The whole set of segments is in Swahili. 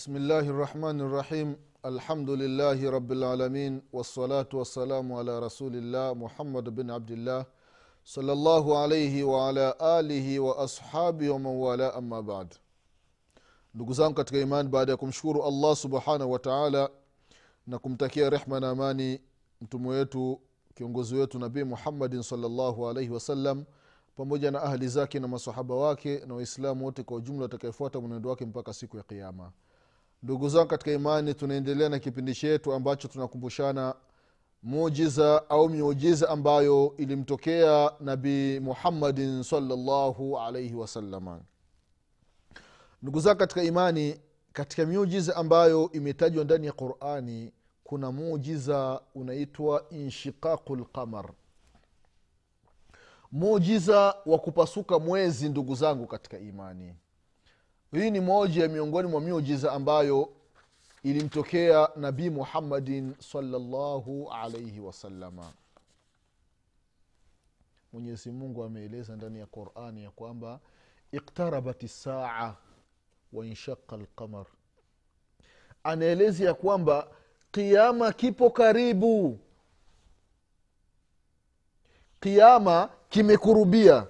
بسم الله الرحمن الرحيم الحمد لله رب العالمين والصلاة والسلام على رسول الله محمد بن عبد الله صلى الله عليه وعلى آله وأصحابه ومن والاه أما بعد ndugu zangu katika imani baada ya kumshukuru allah subhanahu wataala na kumtakia rehma na amani mtume wetu kiongozi wetu nabii muhammadin salllahu alaihi wasallam pamoja na ahli zake na masahaba wake na waislamu wote kwa ujumla watakaefuata mwenendo wake mpaka siku ya kiama ndugu zangu katika imani tunaendelea na kipindi chetu ambacho tunakumbushana mujiza au miujiza ambayo ilimtokea nabii muhammadin salllahu alaihi wasalama ndugu zangu katika imani katika miujiza ambayo imetajwa ndani ya qurani kuna mujiza unaitwa inshiqaqu lqamar mujiza wa kupasuka mwezi ndugu zangu katika imani hii ni moja ya miongoni mwa miujiza ambayo ilimtokea nabii muhammadin salllahu alaihi wasalama mwenyezi mungu ameeleza ndani ya qurani ya kwamba iktarabat saa wainshaka lqamar anaeleza ya kwamba kiama kipo karibu. Kiama kimekurubia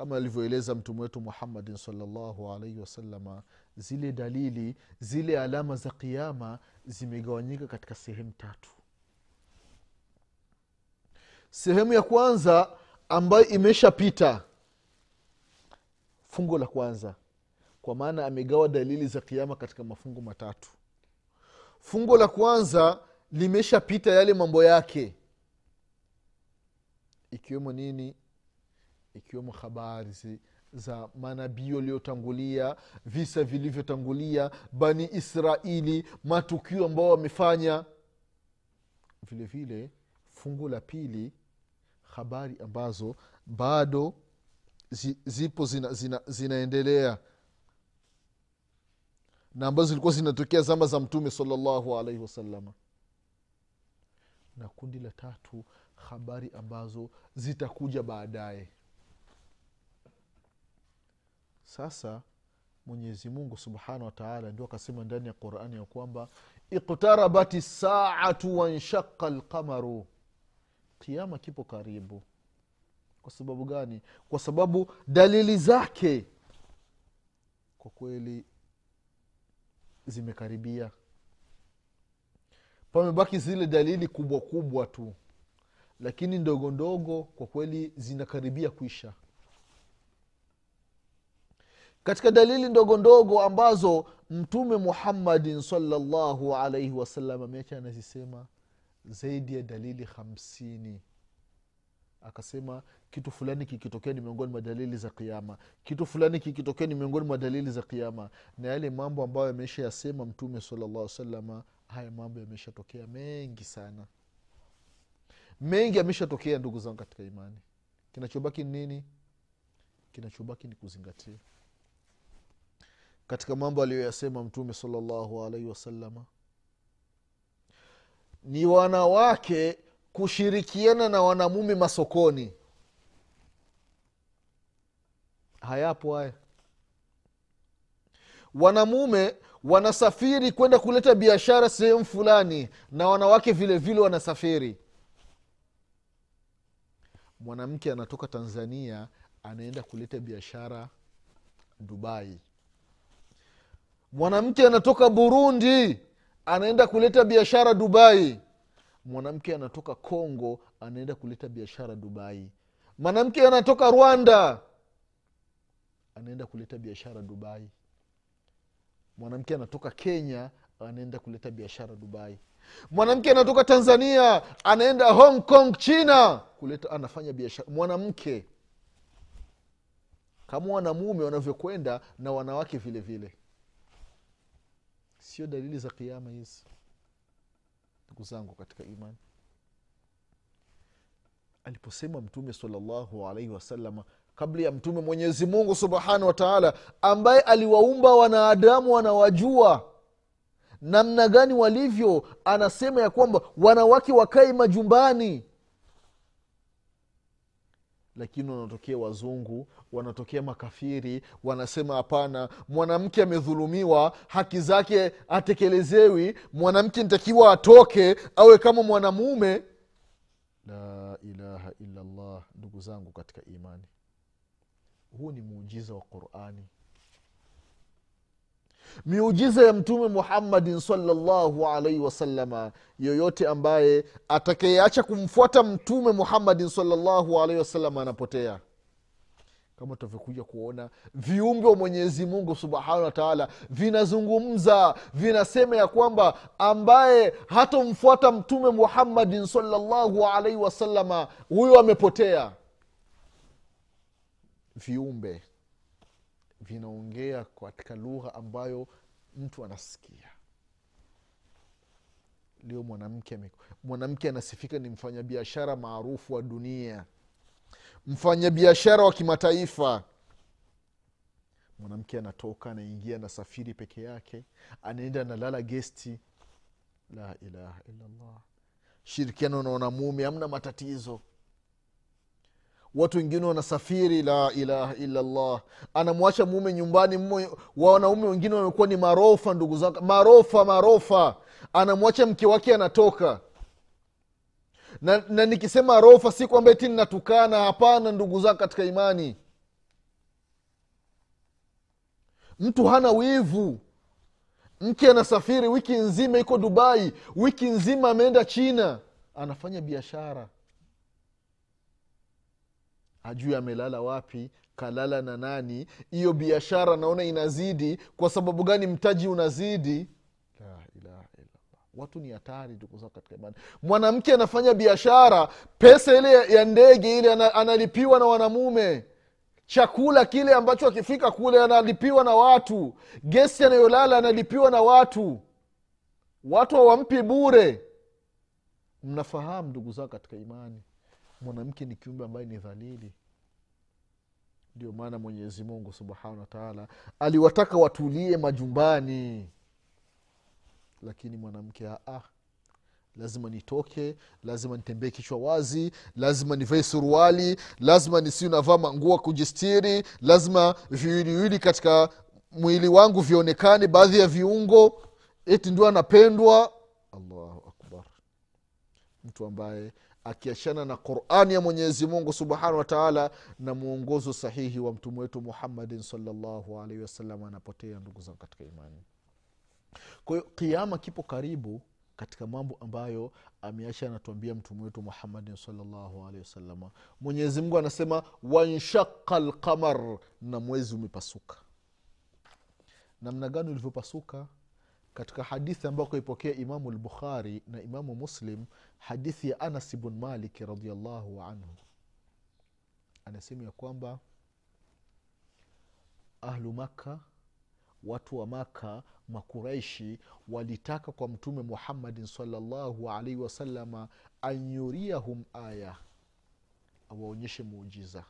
kama alivyoeleza mtume wetu muhammadin salllahu alaihi wasalama zile dalili zile alama za kiama zimegawanyika katika sehemu tatu. Sehemu ya kwanza ambayo imeshapita fungo la kwanza kwa maana amegawa dalili za kiama katika mafungo matatu. Fungo la kwanza limeshapita yale mambo yake ikiwemo nini ikiwemo habari za manabii waliotangulia visa vilivyotangulia bani israeli matukio ambao wamefanya. Vile vile fungu la pili habari ambazo bado zi, zipo zina, zina, zinaendelea na ambazo zilikuwa zinatokea zama za mtume salallahu alaihi wasalama na kundi la tatu habari ambazo zitakuja baadaye sasa mwenyezi mungu subhanahu wataala ndio akasema ndani ya qurani ya kwamba iktarabati saatu wanshaka lqamaru kiama kipo karibu. Kwa sababu gani? Kwa sababu dalili zake kwa kweli zimekaribia. Pamebaki zile dalili kubwa kubwa tu lakini ndogo ndogo kwa kweli zinakaribia kuisha katika dalili ndogo ndogo ambazo mtume muhammadin salllahu alaihi wasallam ameacha anazisema zaidi ya dalili hamsini. Akasema kitu fulani kikitokea ni miongoni mwa dalili za kiama kitu fulani kikitokea ni miongoni mwa dalili za kiama na yale mambo ambayo yameisha yasema mtume salllah salama haya mambo yameshatokea mengi sana. Mengi yameshatokea ndugu zangu katika imani. Kinachobaki ni nini? Kinachobaki ni kuzingatia katika mambo aliyoyasema mtume salllahu alaihi wasalama ni wanawake kushirikiana na wanamume masokoni. Hayapo haya. Wanamume wanasafiri kwenda kuleta biashara sehemu fulani na wanawake vile vile wanasafiri. Mwanamke anatoka tanzania anaenda kuleta biashara dubai mwanamke anatoka burundi anaenda kuleta biashara dubai. Mwanamke anatoka congo anaenda kuleta biashara dubai. Mwanamke anatoka rwanda anaenda kuleta biashara dubai. Mwanamke anatoka kenya anaenda kuleta biashara dubai. Mwanamke anatoka tanzania anaenda hong kong china kuleta anafanya biashara mwanamke. Kama wanamume wanavyokwenda na wanawake vile vile sio dalili za kiama hizi ndugu zangu katika imani. Aliposema mtume salllahu alaihi wasalama kabla ya mtume mwenyezi mungu subhanahu wa taala ambaye aliwaumba wanadamu wanawajua namna gani walivyo anasema ya kwamba wanawake wakae majumbani lakini wanatokea wazungu wanatokea makafiri wanasema hapana mwanamke amedhulumiwa haki zake atekelezewi mwanamke nitakiwa atoke awe kama mwanamume. La ilaha illallah ndugu zangu katika imani. Huu ni muujiza wa qurani miujiza ya mtume muhammadin salllahu alaihi wasalama yoyote ambaye atakayeacha kumfuata mtume muhammadin salllahu alaihi wasalama anapotea. Kama tutavyokuja kuona viumbe wa mwenyezi mungu subhanahu wa taala vinazungumza vinasema ya kwamba ambaye hatomfuata mtume muhammadin salllahu alaihi wasalama huyo amepotea. Viumbe vinaongea katika lugha ambayo mtu anasikia. Leo mwanamke mwanamke anasifika ni mfanyabiashara maarufu wa dunia. Mfanyabiashara wa kimataifa. Mwanamke anatoka anaingia anasafiri peke yake anaenda analala gesti. La ilaha illallah. Shirikiano na wanamume amna matatizo watu wengine wanasafiri la ilaha illallah. Anamwacha mume nyumbani wanaume wengine wamekuwa ni marofa ndugu zake marofa marofa. Anamwacha mke wake anatoka. Na, na nikisema rofa si kwamba ti ninatukana. Hapana ndugu zako katika imani. Mtu hana wivu. Mke anasafiri wiki nzima iko dubai. Wiki nzima ameenda china. Anafanya biashara hajui amelala wapi kalala na nani. Hiyo biashara naona inazidi. Kwa sababu gani mtaji unazidi? La watu ni hatari katika mwanamke anafanya biashara pesa ile ya ndege ile analipiwa na wanamume. Chakula kile ambacho akifika kule analipiwa na watu. Gesi anayolala analipiwa na watu. Watu hawampi bure. Mnafahamu ndugu zao katika imani mwanamke ni kiumbe ambaye ni dhalili. Ndio maana mwenyezi mungu subhanahu wataala aliwataka watulie majumbani. Lakini mwanamke aa lazima nitoke lazima nitembee kichwa wazi lazima nivae suruali lazima nisiu navaa manguo kujistiri lazima viwiliwili katika mwili wangu vionekane baadhi ya viungo eti ndio anapendwa. Allahu akbar. Mtu ambaye akiachana na qurani ya mwenyezi mungu subhanahu wa taala na mwongozo sahihi wa mtume wetu muhammadin salllahu alaihi wasallam anapotea ndugu zangu katika imani. Kwa hiyo kiama kipo karibu katika mambo ambayo ameacha anatuambia mtume wetu muhammadin salllahu alehi wasalama mwenyezimungu anasema wanshaka lqamar na mwezi umepasuka. Namna gani ulivyopasuka katika hadithi ambayo ipokea imamu lbukhari na imamu muslim hadithi ya anas bn malik radiallahu anhu. Anasema ya kwamba ahlu makka watu wa maka makuraishi walitaka kwa mtume muhammadin salllahu alaihi wasalama an yuriyahum aya awaonyeshe muujiza.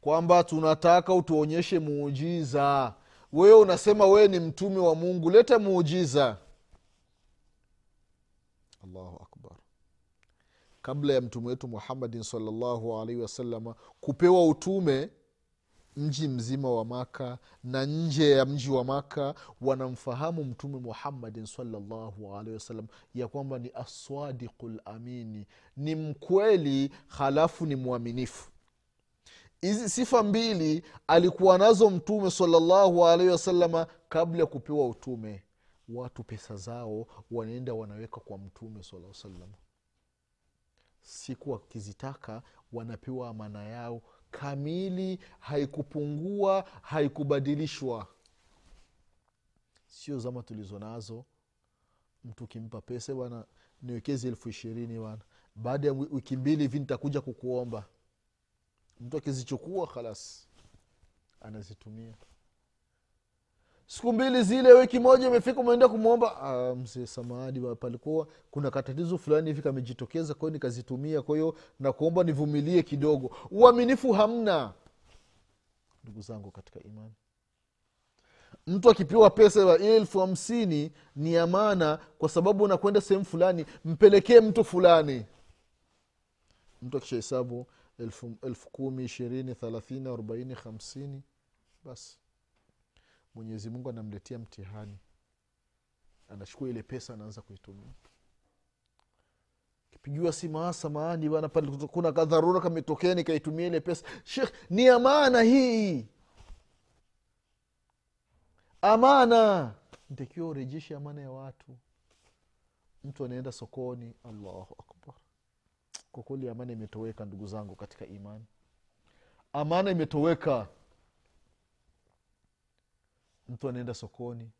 Kwamba tunataka utuonyeshe muujiza wewe unasema wewe ni mtume wa mungu leta muujiza. Allahu akbar. Kabla ya mtume wetu muhammadin salllahu alaihi wasalama kupewa utume mji mzima wa maka na nje ya mji wa maka wanamfahamu mtume muhammadin salllahu alaihi wasallam ya kwamba ni aswadiqu lamini ni mkweli halafu ni mwaminifu hizi sifa mbili alikuwa nazo mtume salallahu alaihi wasalama kabla ya kupewa utume. Watu pesa zao wanaenda wanaweka kwa mtume sala salam siku wakizitaka wanapewa amana yao. Kamili haikupungua haikubadilishwa. Sio zama tulizo nazo. Mtu ukimpa pesa bana niwekezi elfu ishirini bana baada ya wiki mbili hivi nitakuja kukuomba mtu akizichukua khalas anazitumia. Siku mbili zile wiki moja imefika umeenda kumwomba "Ah, mzee samahani palikuwa kuna katatizo fulani hivi kamejitokeza kwahiyo nikazitumia kwa hiyo nakuomba nivumilie kidogo. Uaminifu hamna ndugu zangu katika imani. Mtu akipewa pesa ya elfu hamsini ni amana kwa sababu unakwenda sehemu fulani mpelekee mtu fulani. Mtu akishahesabu elfu, kumi ishirini thelathini arobaini hamsini. Basi mwenyezi mungu anamletea mtihani. Anachukua ile pesa anaanza kuitumia. Kipigiwa simu "Ah, samahani bana pale kuna kadharura kametokea nikaitumia ile pesa. Shekh ni amana hii. Amana. Ntakiwa urejeshe amana ya watu. Mtu anaenda sokoni allahu akbar kwa kweli amana imetoweka ndugu zangu katika imani. Amana imetoweka. Mtu anaenda sokoni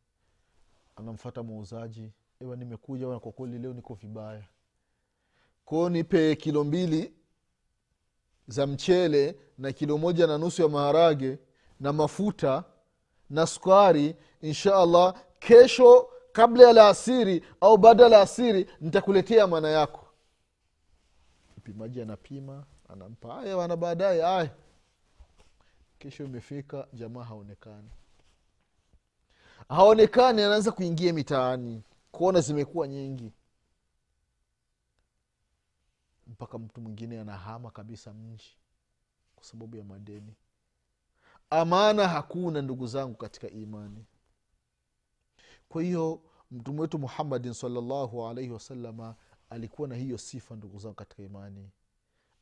anamfata muuzaji ewa nimekuja kwa kweli leo niko vibaya. Kwao nipe kilo mbili za mchele na kilo moja na nusu ya maharage na mafuta na sukari insha allah kesho kabla ya laasiri au baada ya laasiri nitakuletea amana yako mpimaji anapima anampa. Aya wana baadaye aya kesho imefika jamaa haonekani. Haonekani anaanza kuingia mitaani kuona zimekuwa nyingi. Mpaka mtu mwingine anahama kabisa mji kwa sababu ya madeni. Amana hakuna ndugu zangu katika imani. Kwa hiyo mtume wetu muhammadin salllahu alaihi wasalama alikuwa na hiyo sifa ndugu zangu katika imani.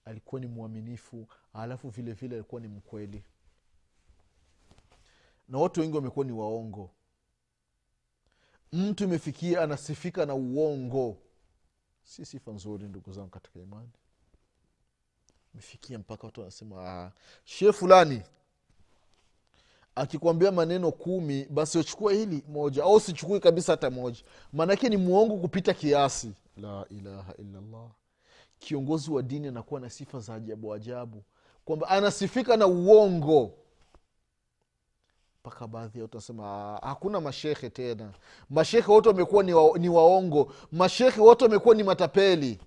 Alikuwa ni mwaminifu alafu vile vile alikuwa ni mkweli. Na watu wengi wamekuwa ni waongo. Mtu imefikia anasifika na uongo. Si sifa nzuri ndugu zangu katika imani. Mefikia mpaka watu wanasema "Ah, shee fulani akikwambia maneno kumi basi uchukue hili moja au sichukui kabisa hata moja. Maanake ni mwongo kupita kiasi la ilaha illallah. Kiongozi wa dini anakuwa na sifa za ajabu ajabu. Kwamba anasifika na uongo. Mpaka baadhi ya watu "Ah, hakuna mashehe tena. Mashehe wote wamekuwa ni, wa, ni waongo. Mashehe wote wamekuwa ni matapeli.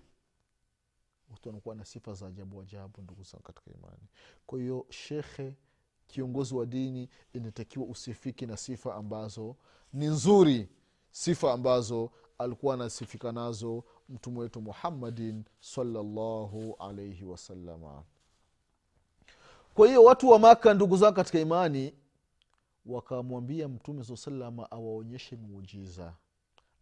Watu wanakuwa na sifa za ajabu ajabu ndugu zangu katika imani. Kwa hiyo shekhe kiongozi wa dini inatakiwa usifiki na sifa ambazo ni nzuri. Sifa ambazo alikuwa anasifika nazo mtume wetu muhammadin salllahu alaihi wasalama kwa hiyo watu wa maka ndugu zao katika imani wakamwambia mtume saa salama awaonyeshe muujiza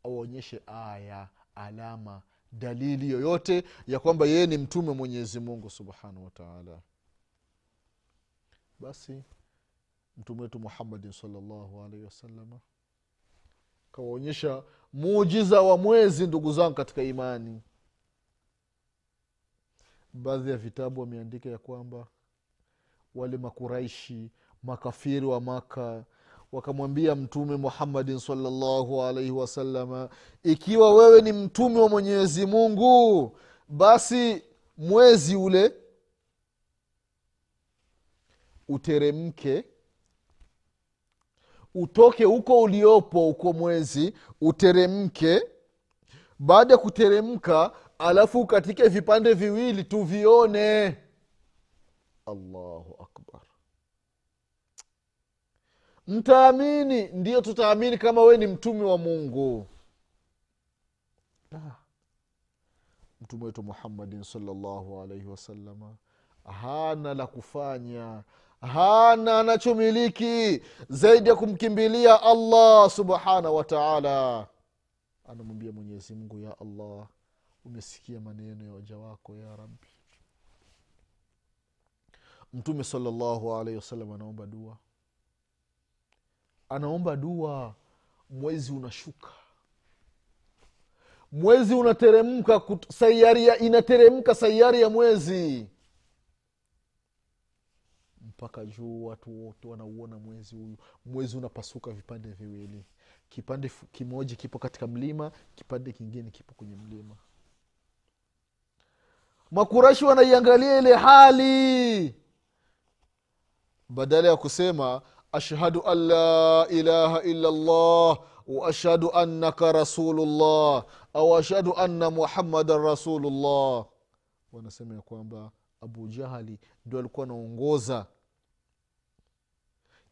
awaonyeshe aya alama dalili yoyote ya kwamba yeye ni mtume mwenyezi mungu subhanahu wataala basi mtume wetu muhammadin salllahu alaihi wasalama kawaonyesha muujiza wa mwezi ndugu zangu katika imani. Baadhi ya vitabu wameandika ya kwamba wale makuraishi makafiri wa maka wakamwambia mtume muhammadin salllahu alaihi wasalama ikiwa wewe ni mtume wa mwenyezi mungu basi mwezi ule uteremke utoke huko uliopo uko mwezi uteremke. Baada ya kuteremka alafu katike vipande viwili tuvione. Allahu akbar. Mtaamini? Ndiyo tutaamini kama we ni mtume wa mungu. Mtume wetu muhammadin salllahu alaihi wasalama hana la kufanya hana anachomiliki zaidi ya kumkimbilia allah subhanahu wataala anamwambia mwenyezi mungu ya allah umesikia maneno ya waja wako ya rabbi. Mtume salllahu alaihi wasallam anaomba dua. Anaomba dua mwezi unashuka. Mwezi unateremka sayari ya, inateremka sayari ya mwezi mpaka juu watu wote wanauona mwezi huyu. Mwezi unapasuka vipande viwili. Kipande kimoja kipo katika mlima kipande kingine kipo kwenye mlima. Makurashi wanaiangalia ile hali. Badala ya kusema ashhadu an la ilaha illa llah waashhadu annaka rasulullah au ashhadu anna muhammadan rasulullah. Wanasema ya kwamba abu jahali ndio alikuwa anaongoza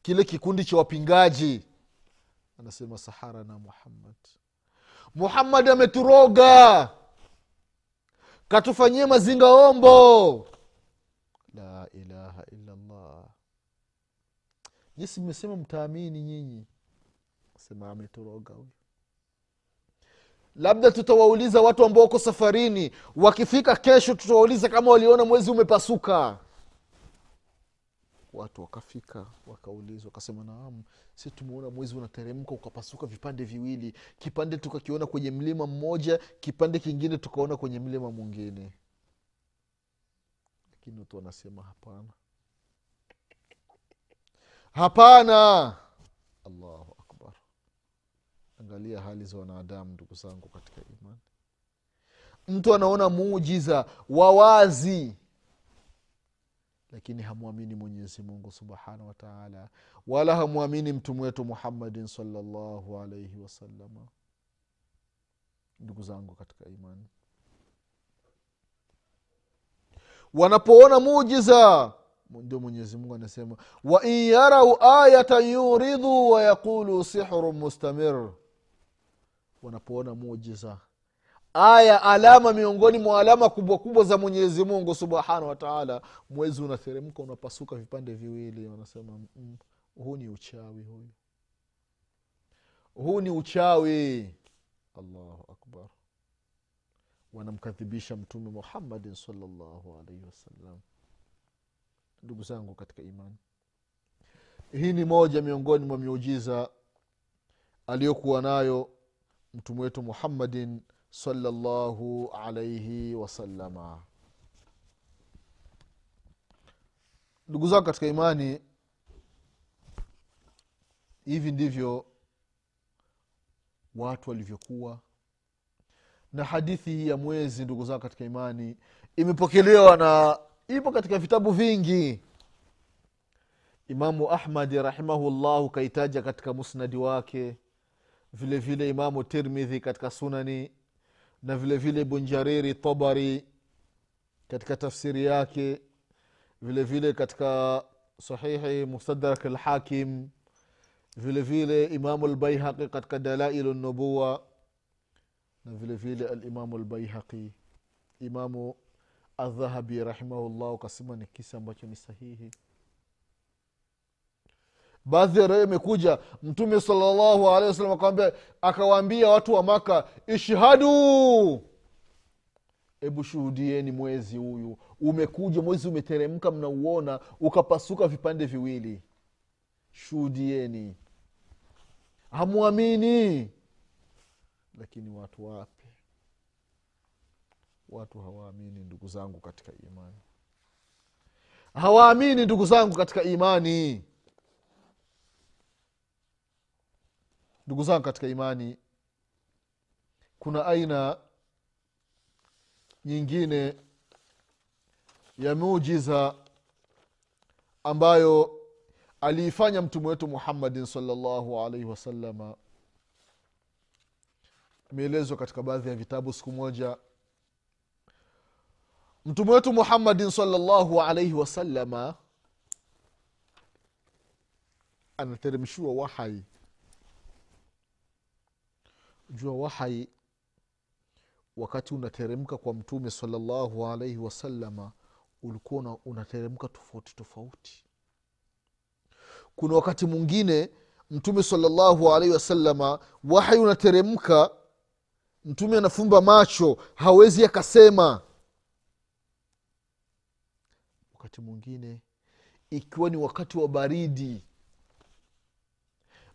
kile kikundi cha wapingaji. Anasema sahara na muhammad. Muhammad ameturoga. Katufanyie mazingaombo la ilaha illallah. Jisi mmesema mtaamini nyinyi. Sema ameturoga huyu. Labda tutawauliza watu ambao wako safarini. Wakifika kesho tutawauliza kama waliona mwezi umepasuka watu wakafika wakaulizwa wakasema naam si tumeona mwezi unateremka ukapasuka vipande viwili kipande tukakiona kwenye mlima mmoja kipande kingine tukaona kwenye mlima mwingine. Lakini watu wanasema hapana. Hapana. Allahu akbar. Angalia hali za wanadamu ndugu zangu katika imani. Mtu anaona muujiza wa wazi lakini hamwamini mwenyezi mungu subhanahu wataala wala hamwamini mtume wetu muhammadin salllahu alaihi wasalama ndugu zangu katika imani wanapoona mujiza ndio mwenyezi mungu anasema wain yarau ayatan yuridhu wayaqulu sihru mustamir. Wanapoona mujiza aya alama miongoni mwa alama kubwa kubwa za mwenyezi mungu subhanahu wataala mwezi unateremka unapasuka vipande viwili wanasema mm, huu ni uchawi huyu. Huu ni uchawi. Allahu akbar. Wanamkadhibisha mtume muhammadin salllahu alaihi wasallam ndugu zangu katika imani hii ni moja miongoni mwa miujiza aliyokuwa nayo mtume wetu muhammadin salllahu alaihi wasalama ndugu zako katika imani hivi ndivyo watu walivyokuwa. Na hadithi hii ya mwezi ndugu zako katika imani imepokelewa na ipo katika vitabu vingi. Imamu ahmadi rahimahullahu kaitaja katika musnadi wake vile vile imamu tirmidhi katika sunani na vile vile bunjariri tabari katika tafsiri yake vile vile katika sahihi mustadrak lhakim vile vile imamu lbaihaqi katika dalailu nubuwa na vile vile alimamu lbaihaqi imamu aldhahabi rahimahullahu kasema ni kisa ambacho ni sahihi baadhi ya raia imekuja mtume salllahu alehi wasalam akawambia akawaambia watu wa maka ishhadu hebu shuhudieni mwezi huyu. Umekuja mwezi umeteremka mnauona ukapasuka vipande viwili. Shuhudieni. Hamwamini. Lakini watu wapi? Watu hawaamini ndugu zangu katika imani. Hawaamini ndugu zangu katika imani ndugu zangu katika imani kuna aina nyingine ya mujiza ambayo aliifanya mtume wetu muhammadin salllahu alaihi wasalama imeelezwa katika baadhi ya vitabu siku moja. Mtume wetu muhammadin salllahu alaihi wasalama anateremshiwa wahai jua wahai wakati unateremka kwa mtume salallahu alaihi wasalama ulikuwa unateremka tofauti tofauti. Kuna wakati mwingine mtume salallahu alaihi wasalama wahai unateremka mtume anafumba macho hawezi akasema. Wakati mwingine ikiwa ni wakati wa baridi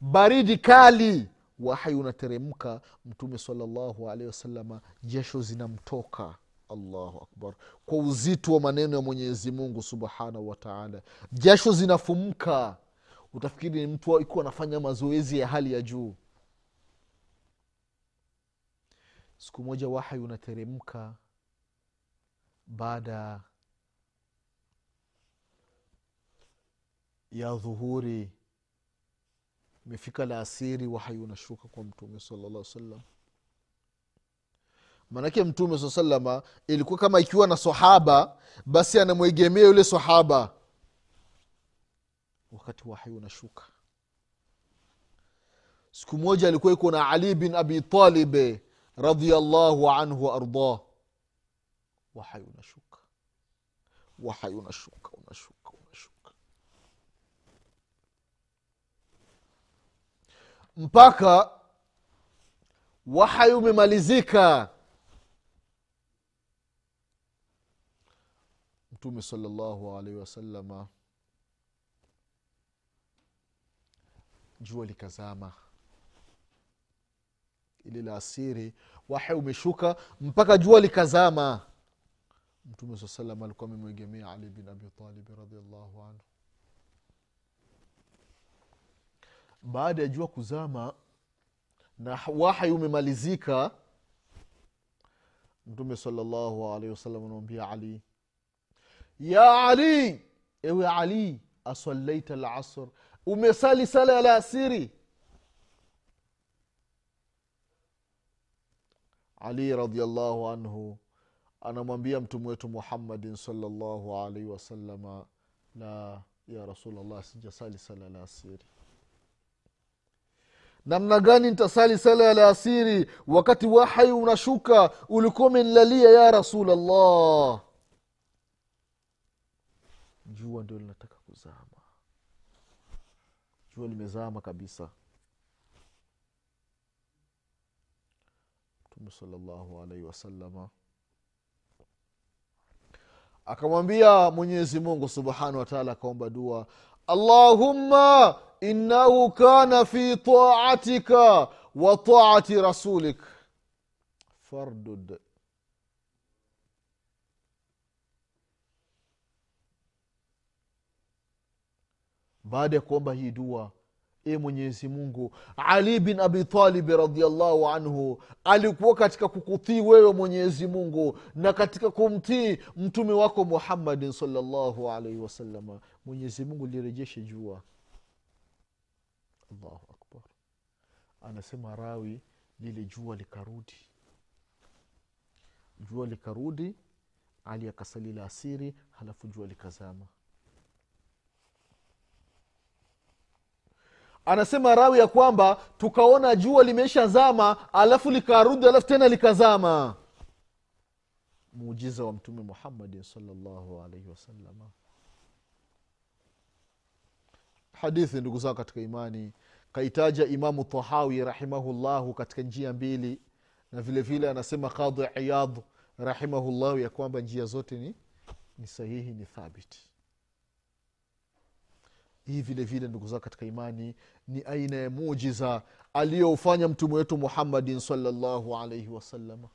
baridi kali wahai unateremka mtume salllahu alehi wasalama jesho zinamtoka. Allahu akbar. Kwa uzito wa maneno ya mwenyezi mungu subhanahu wataala jasho zinafumka. Utafikiri ni mtu ikuwa anafanya mazoezi ya hali ya juu. Siku moja wahai unateremka. Baada ya dhuhuri imefika la asiri wahai unashuka kwa mtume salalla salam maanake mtume saa salama ilikuwa kama ikiwa na sahaba basi anamwegemea yule sahaba. Wakati wahai unashuka. Siku moja alikuwa iko na ali bin abi talibe radiallahu anhu waardah wahai unashuka. Wahai unashuka unashuka mpaka wahai umemalizika. Mtume salllahu alaihi wasalama jua likazama. Ili la asiri wahai umeshuka mpaka jua likazama. Mtume saa salam alikuwa amemwegemea ali bin abi talibi radiallahu anhu baada ya jua kuzama na wahai umemalizika mtume salllahu alaihi wasallam anamwambia ali ya ali ewe ali asalaita lasr umesali sala ya laasiri ali radiallahu anhu anamwambia mtume wetu muhammadin salllahu alaihi wasalama la ya rasulllah sijasali sala la asiri namna gani nitasali sala ya laasiri wakati wahai unashuka ulikuwa umenilalia ya rasulllah jua ndio linataka kuzama. Jua limezama kabisa. Mtume salllahu alaihi wasalama akamwambia mwenyezi mungu subhanahu wataala akaomba dua allahumma innahu kana fi taatika wa taati rasulik. Fardud. Baada ya kuomba hii dua e mwenyezi mungu ali bin abitalibi radiallahu anhu alikuwa katika kukutii wewe mwenyezi mungu na katika kumtii mtume wako muhammadin salllahu alaihi wasalama mwenyezi mungu lirejeshe jua allahu akbar. Anasema rawi lile jua likarudi. Jua likarudi ali akasalila asiri halafu jua likazama. Anasema rawi ya kwamba tukaona jua limeisha zama alafu likarudi alafu tena likazama. Muujiza wa mtume muhammadin salllahu alaihi wasalama hadithi ndugu zao katika imani kaitaja imamu tahawi rahimahullahu katika njia mbili na vile vile anasema qadhi iyad rahimahullahu ya kwamba njia zote ni, ni sahihi ni thabiti. Hii vile vile ndugu zao katika imani ni aina ya mujiza aliyoufanya mtume wetu muhammadin salllahu alaihi wasalama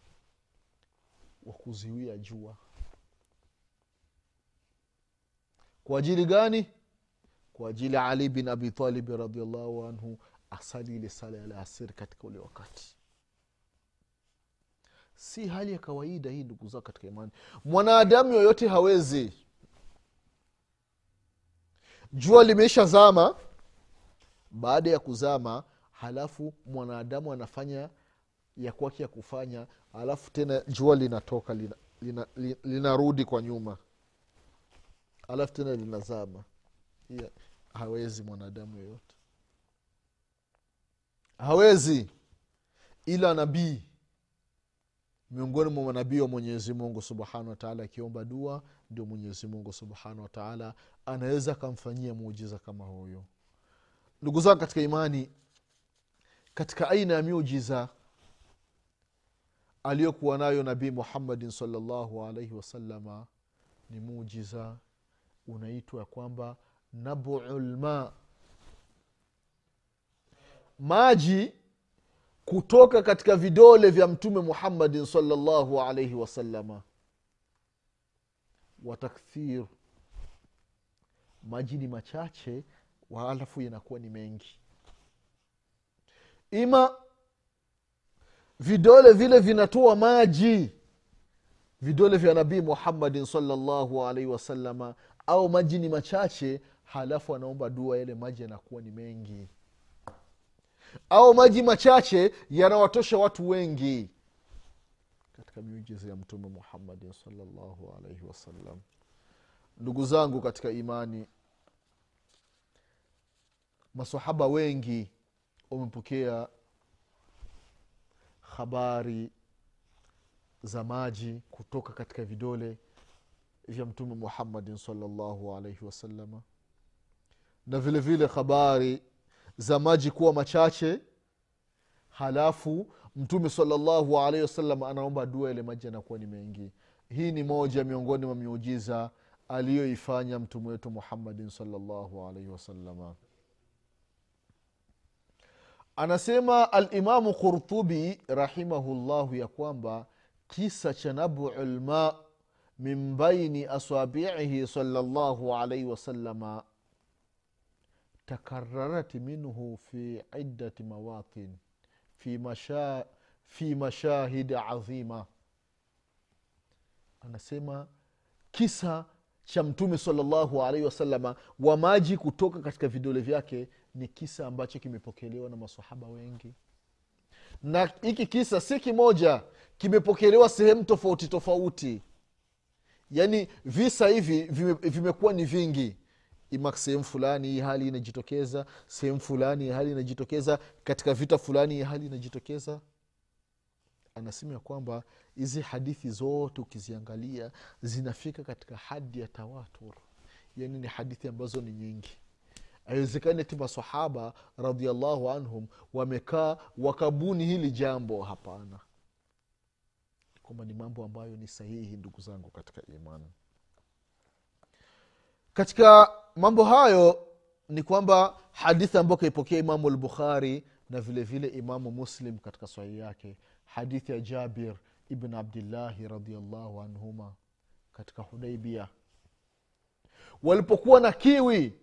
wa kuziwia jua. Kwa ajili gani kwa ajili ya ali bin abi talibi radiallahu anhu asali ile sala ya alasiri katika ule wakati. Si hali ya kawaida hii ndugu zao katika imani. Mwanadamu yoyote hawezi. Jua limeisha zama baada ya kuzama halafu mwanadamu anafanya ya kwake ya kufanya halafu tena jua linatoka linarudi lina, lina, lina kwa nyuma. Halafu tena linazama. Yeah. Hawezi mwanadamu yoyote hawezi. Ila nabii. Miongoni mwa manabii wa mwenyezi mungu subhanahu wataala akiomba dua ndio mwenyezi mungu subhanahu wataala anaweza akamfanyia muujiza kama huyo. Ndugu zangu katika imani katika aina ya miujiza aliyokuwa nayo nabii muhammadin salllahu alaihi wasalama ni muujiza unaitwa kwamba nabu maji kutoka katika vidole vya mtume muhammadin salllahu alaihi wasalama watakthir maji ni machache waalafu yanakuwa ni mengi. Ima vidole vile vinatoa maji. Vidole vya nabii muhammadin salllahu alaihi wasalama au maji ni machache halafu anaomba dua yale maji yanakuwa ni mengi. Au maji machache yanawatosha watu wengi. Katika miujiza ya mtume muhammadin salllahu alaihi wasallam ndugu zangu katika imani masahaba wengi wamepokea habari za maji kutoka katika vidole vya mtume muhammadin salllahu alaihi wasalama na vile vile habari za maji kuwa machache halafu mtume salallahu alaihi wasallam anaomba dua ile maji anakuwa ni mengi. Hii ni moja miongoni mwa miujiza aliyoifanya mtume wetu muhammadin salallahu alaihi wasalama anasema alimamu qurtubi rahimahullahu ya kwamba kisa cha nabu lma min baini asabiihi salallahu alaihi wasalama takararat minhu fi iddati mawatin fi, masha, fi mashahid adhima anasema kisa cha mtume salllahu alaihi wasalama wa maji kutoka katika vidole vyake ni kisa ambacho kimepokelewa na masahaba wengi. Na hiki kisa si kimoja kimepokelewa sehemu tofauti tofauti. Yaani visa hivi vime- vimekuwa ni vingi ima sehemu fulani hii hali inajitokeza sehemu fulani hii hali inajitokeza katika vita fulani hii hali inajitokeza. Anasema ya kwamba hizi hadithi zote ukiziangalia zinafika katika hadi ya tawatur. Yani ni hadithi ambazo ni nyingi. Haiwezekani ati masahaba radiallahu anhum wamekaa wakabuni hili jambo. Hapana. Kwamba ni mambo ambayo ni sahihi ndugu zangu katika imani. Katika mambo hayo ni kwamba hadithi ambayo kaipokea imamu lbukhari na vile vile imamu muslim katika sahihi yake hadithi ya jabir ibn abdillahi radiallahu anhuma katika hudaibia walipokuwa na kiwi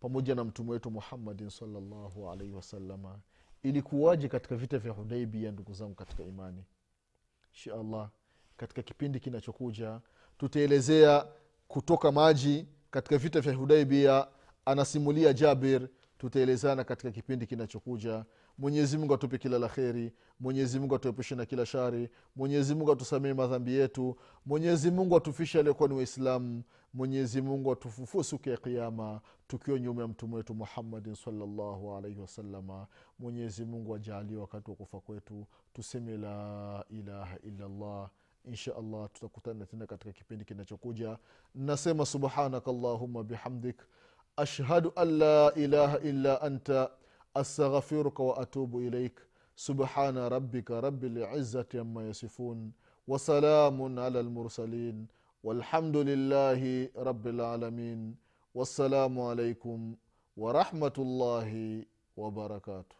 pamoja na mtume wetu muhammadin salllahu alaihi wasalama ilikuwaje katika vita vya hudaibia ndugu zangu katika imani? Insha allah katika kipindi kinachokuja tutaelezea kutoka maji katika vita vya hudaibia anasimulia jabir tutaelezana katika kipindi kinachokuja. Mwenyezi mungu atupe kila la kheri mwenyezi atuepushe na kila shari mwenyezi mungu atusamee madhambi yetu mwenyezi mungu atufishe aliokuwa ni waislamu mwenyezi mungu atufufue siku ya kiama tukiwa nyuma ya mtume wetu muhammadin salllahu alaihi wasalama mwenyezi ajaalie wakati wa kufa kwetu tuseme la ilaha illallah insha allah tutakutana tena katika kipindi kinachokuja nasema subhanaka allahuma bihamdik ashhadu an la ilaha illa anta astaghfiruka waatubu ilaik subhana rabbika rabi lizati ama yasifun wasalamun ala lmursalin والحمد لله رب العالمين والسلام عليكم ورحمه الله وبركاته